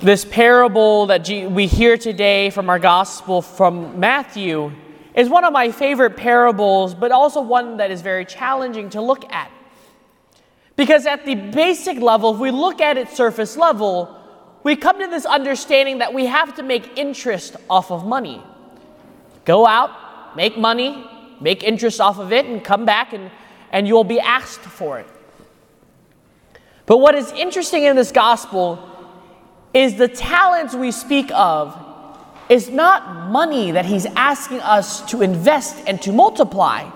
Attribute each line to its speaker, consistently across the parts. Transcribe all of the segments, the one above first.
Speaker 1: This parable that we hear today from our gospel from Matthew is one of my favorite parables, but also one that is very challenging to look at. Because at the basic level, if we look at it surface level, we come to this understanding that we have to make interest off of money. Go out, make money, make interest off of it, and come back and, and you'll be asked for it. But what is interesting in this gospel is the talents we speak of is not money that he's asking us to invest and to multiply.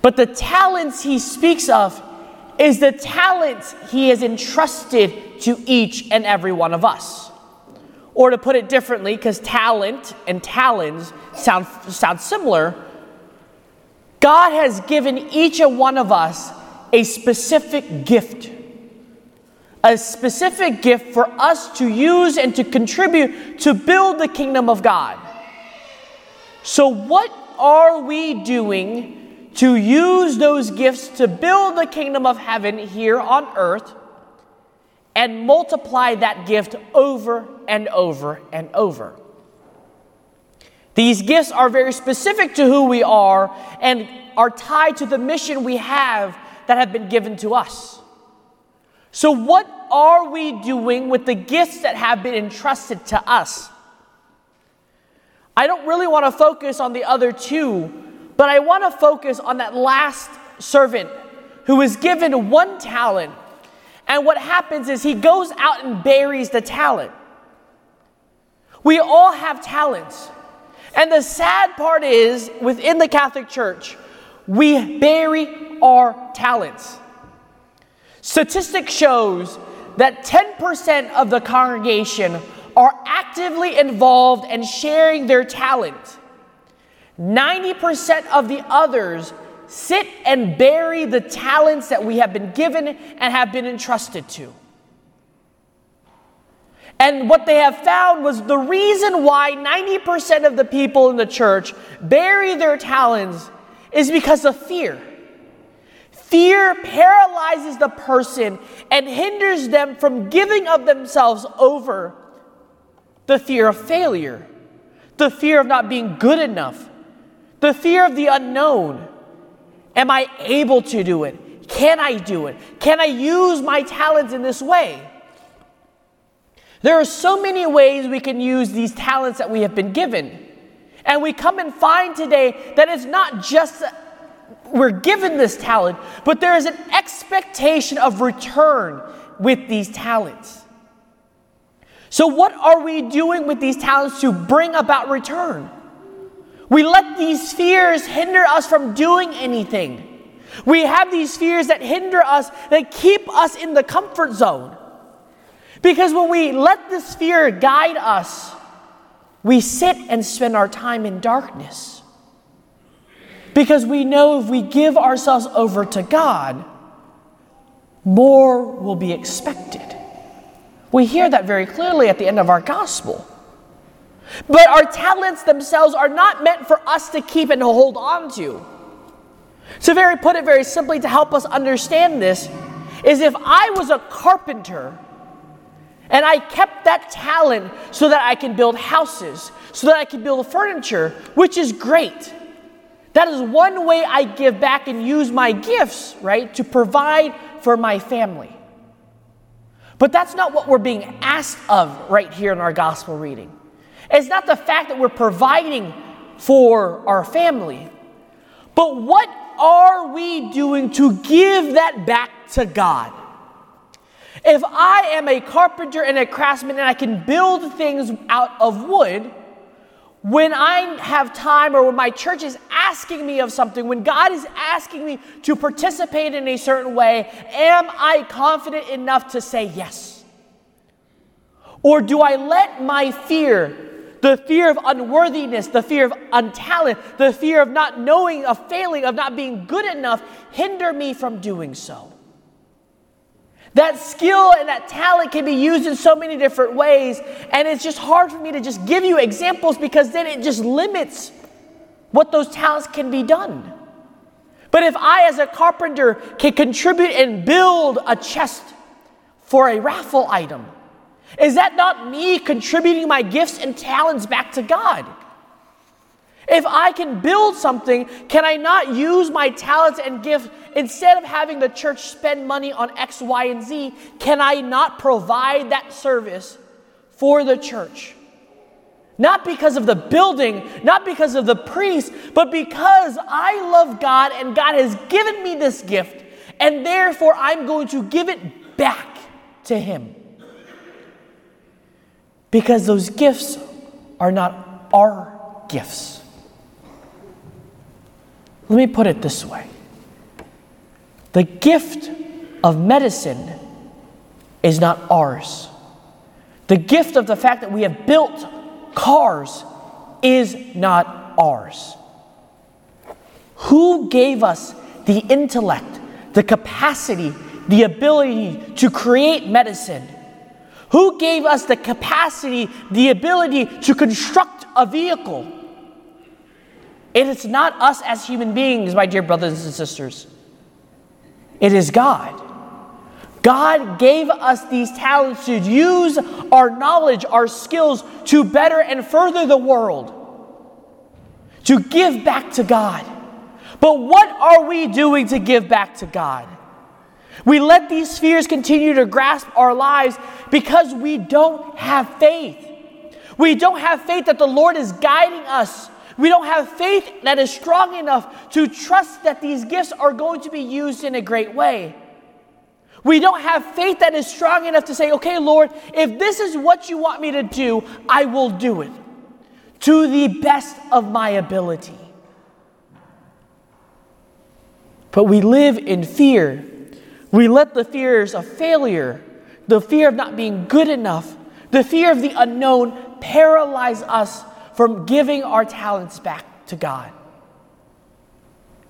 Speaker 1: But the talents he speaks of is the talents he has entrusted to each and every one of us. Or to put it differently, because talent and talons sound, sound similar, God has given each and one of us a specific gift. A specific gift for us to use and to contribute to build the kingdom of God. So, what are we doing to use those gifts to build the kingdom of heaven here on earth and multiply that gift over and over and over. These gifts are very specific to who we are and are tied to the mission we have that have been given to us. So, what are we doing with the gifts that have been entrusted to us? I don't really want to focus on the other two but I want to focus on that last servant who was given one talent. And what happens is he goes out and buries the talent. We all have talents. And the sad part is, within the Catholic Church, we bury our talents. Statistics shows that 10% of the congregation are actively involved and sharing their talent. 90% of the others sit and bury the talents that we have been given and have been entrusted to. And what they have found was the reason why 90% of the people in the church bury their talents is because of fear. Fear paralyzes the person and hinders them from giving of themselves over the fear of failure, the fear of not being good enough, the fear of the unknown. Am I able to do it? Can I do it? Can I use my talents in this way? There are so many ways we can use these talents that we have been given. And we come and find today that it's not just we're given this talent, but there is an expectation of return with these talents. So, what are we doing with these talents to bring about return? We let these fears hinder us from doing anything. We have these fears that hinder us, that keep us in the comfort zone. Because when we let this fear guide us, we sit and spend our time in darkness. Because we know if we give ourselves over to God, more will be expected. We hear that very clearly at the end of our gospel. But our talents themselves are not meant for us to keep and hold on to. So, very put it very simply to help us understand this is if I was a carpenter and I kept that talent so that I can build houses, so that I can build furniture, which is great. That is one way I give back and use my gifts, right, to provide for my family. But that's not what we're being asked of right here in our gospel reading. It's not the fact that we're providing for our family, but what are we doing to give that back to God? If I am a carpenter and a craftsman and I can build things out of wood, when I have time or when my church is asking me of something, when God is asking me to participate in a certain way, am I confident enough to say yes? Or do I let my fear the fear of unworthiness, the fear of untalent, the fear of not knowing, of failing, of not being good enough hinder me from doing so. That skill and that talent can be used in so many different ways, and it's just hard for me to just give you examples because then it just limits what those talents can be done. But if I, as a carpenter, can contribute and build a chest for a raffle item, Is that not me contributing my gifts and talents back to God? If I can build something, can I not use my talents and gifts instead of having the church spend money on X, Y, and Z? Can I not provide that service for the church? Not because of the building, not because of the priest, but because I love God and God has given me this gift, and therefore I'm going to give it back to Him. Because those gifts are not our gifts. Let me put it this way the gift of medicine is not ours. The gift of the fact that we have built cars is not ours. Who gave us the intellect, the capacity, the ability to create medicine? Who gave us the capacity, the ability to construct a vehicle? It is not us as human beings, my dear brothers and sisters. It is God. God gave us these talents to use our knowledge, our skills to better and further the world, to give back to God. But what are we doing to give back to God? We let these fears continue to grasp our lives because we don't have faith. We don't have faith that the Lord is guiding us. We don't have faith that is strong enough to trust that these gifts are going to be used in a great way. We don't have faith that is strong enough to say, okay, Lord, if this is what you want me to do, I will do it to the best of my ability. But we live in fear. We let the fears of failure, the fear of not being good enough, the fear of the unknown paralyze us from giving our talents back to God.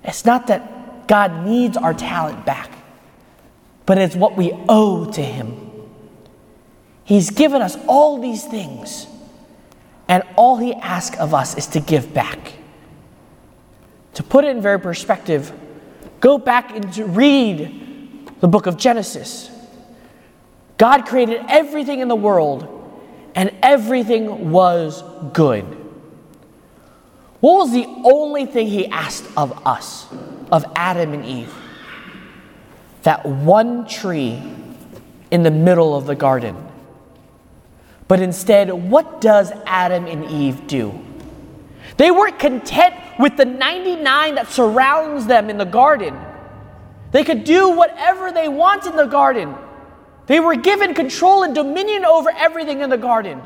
Speaker 1: It's not that God needs our talent back but it's what we owe to Him. He's given us all these things, and all He asks of us is to give back. To put it in very perspective, go back and read the book of Genesis. God created everything in the world, and everything was good. What was the only thing He asked of us, of Adam and Eve? That one tree in the middle of the garden. But instead, what does Adam and Eve do? They weren't content with the 99 that surrounds them in the garden. They could do whatever they want in the garden. They were given control and dominion over everything in the garden.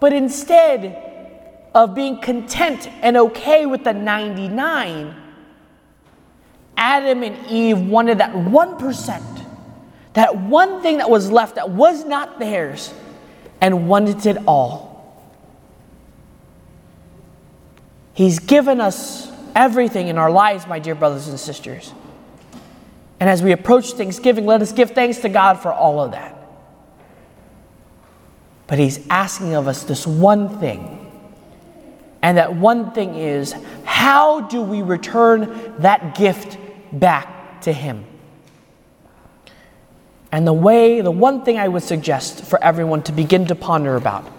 Speaker 1: But instead of being content and okay with the 99, Adam and Eve wanted that 1%, that one thing that was left that was not theirs, and wanted it all. He's given us everything in our lives, my dear brothers and sisters. And as we approach Thanksgiving, let us give thanks to God for all of that. But He's asking of us this one thing. And that one thing is how do we return that gift back to Him. And the way, the one thing I would suggest for everyone to begin to ponder about,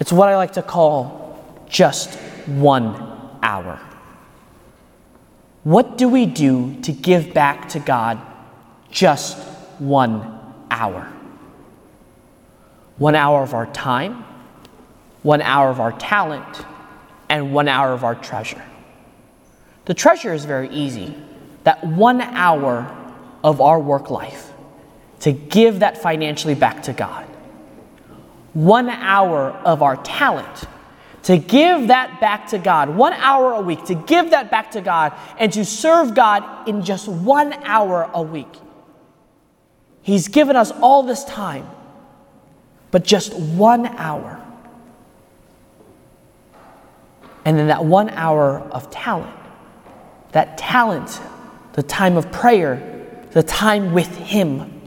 Speaker 1: it's what I like to call just one hour. What do we do to give back to God just one hour? One hour of our time, one hour of our talent, and one hour of our treasure. The treasure is very easy. That one hour of our work life to give that financially back to God. One hour of our talent to give that back to God. One hour a week to give that back to God and to serve God in just one hour a week. He's given us all this time, but just one hour. And then that one hour of talent that talent, the time of prayer, the time with Him.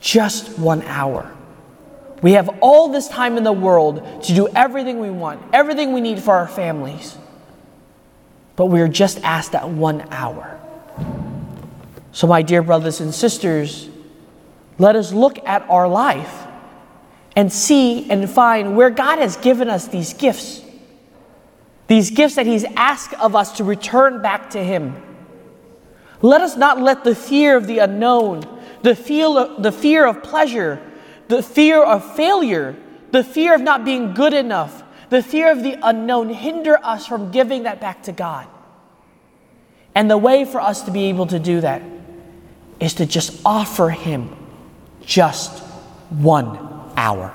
Speaker 1: Just one hour. We have all this time in the world to do everything we want, everything we need for our families. But we are just asked that one hour. So, my dear brothers and sisters, let us look at our life and see and find where God has given us these gifts. These gifts that He's asked of us to return back to Him. Let us not let the fear of the unknown, the, feel of, the fear of pleasure, the fear of failure, the fear of not being good enough, the fear of the unknown hinder us from giving that back to God. And the way for us to be able to do that is to just offer Him just one hour.